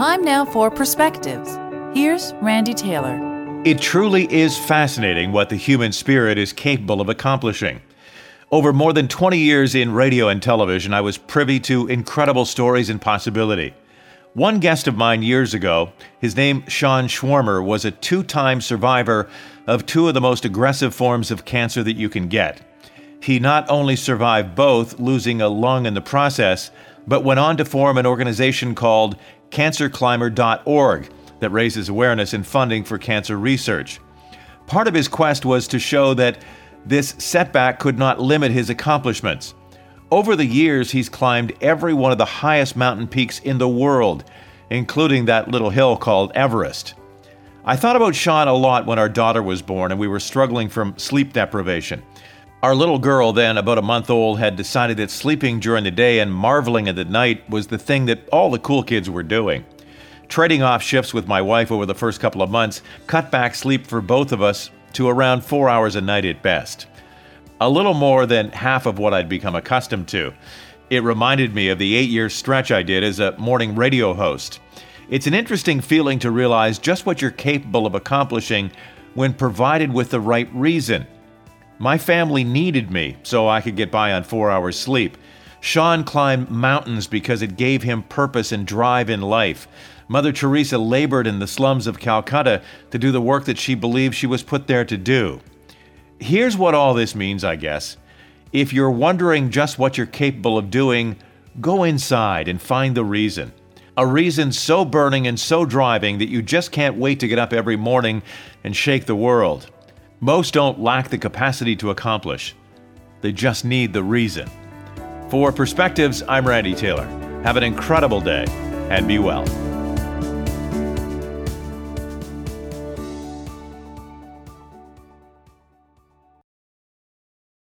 Time now for perspectives. Here's Randy Taylor. It truly is fascinating what the human spirit is capable of accomplishing. Over more than 20 years in radio and television, I was privy to incredible stories and possibility. One guest of mine years ago, his name Sean Swarner, was a two time survivor of two of the most aggressive forms of cancer that you can get. He not only survived both, losing a lung in the process, but went on to form an organization called cancerclimber.org that raises awareness and funding for cancer research. Part of his quest was to show that this setback could not limit his accomplishments. Over the years, he's climbed every one of the highest mountain peaks in the world, including that little hill called Everest. I thought about Sean a lot when our daughter was born and we were struggling from sleep deprivation. Our little girl, then about a month old, had decided that sleeping during the day and marveling at the night was the thing that all the cool kids were doing. Trading off shifts with my wife over the first couple of months cut back sleep for both of us to around four hours a night at best a little more than half of what I'd become accustomed to. It reminded me of the eight year stretch I did as a morning radio host. It's an interesting feeling to realize just what you're capable of accomplishing when provided with the right reason. My family needed me so I could get by on four hours sleep. Sean climbed mountains because it gave him purpose and drive in life. Mother Teresa labored in the slums of Calcutta to do the work that she believed she was put there to do. Here's what all this means, I guess. If you're wondering just what you're capable of doing, go inside and find the reason. A reason so burning and so driving that you just can't wait to get up every morning and shake the world. Most don't lack the capacity to accomplish, they just need the reason. For Perspectives, I'm Randy Taylor. Have an incredible day and be well.